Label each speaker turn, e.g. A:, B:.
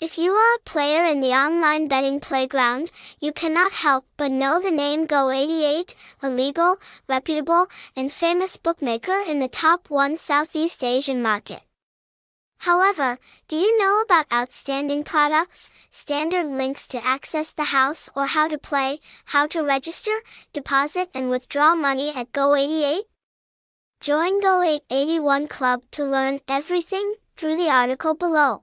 A: If you are a player in the online betting playground, you cannot help but know the name Go88, a legal, reputable, and famous bookmaker in the top one Southeast Asian market. However, do you know about outstanding products, standard links to access the house or how to play, how to register, deposit and withdraw money at Go88? Join Go881 Club to learn everything through the article below.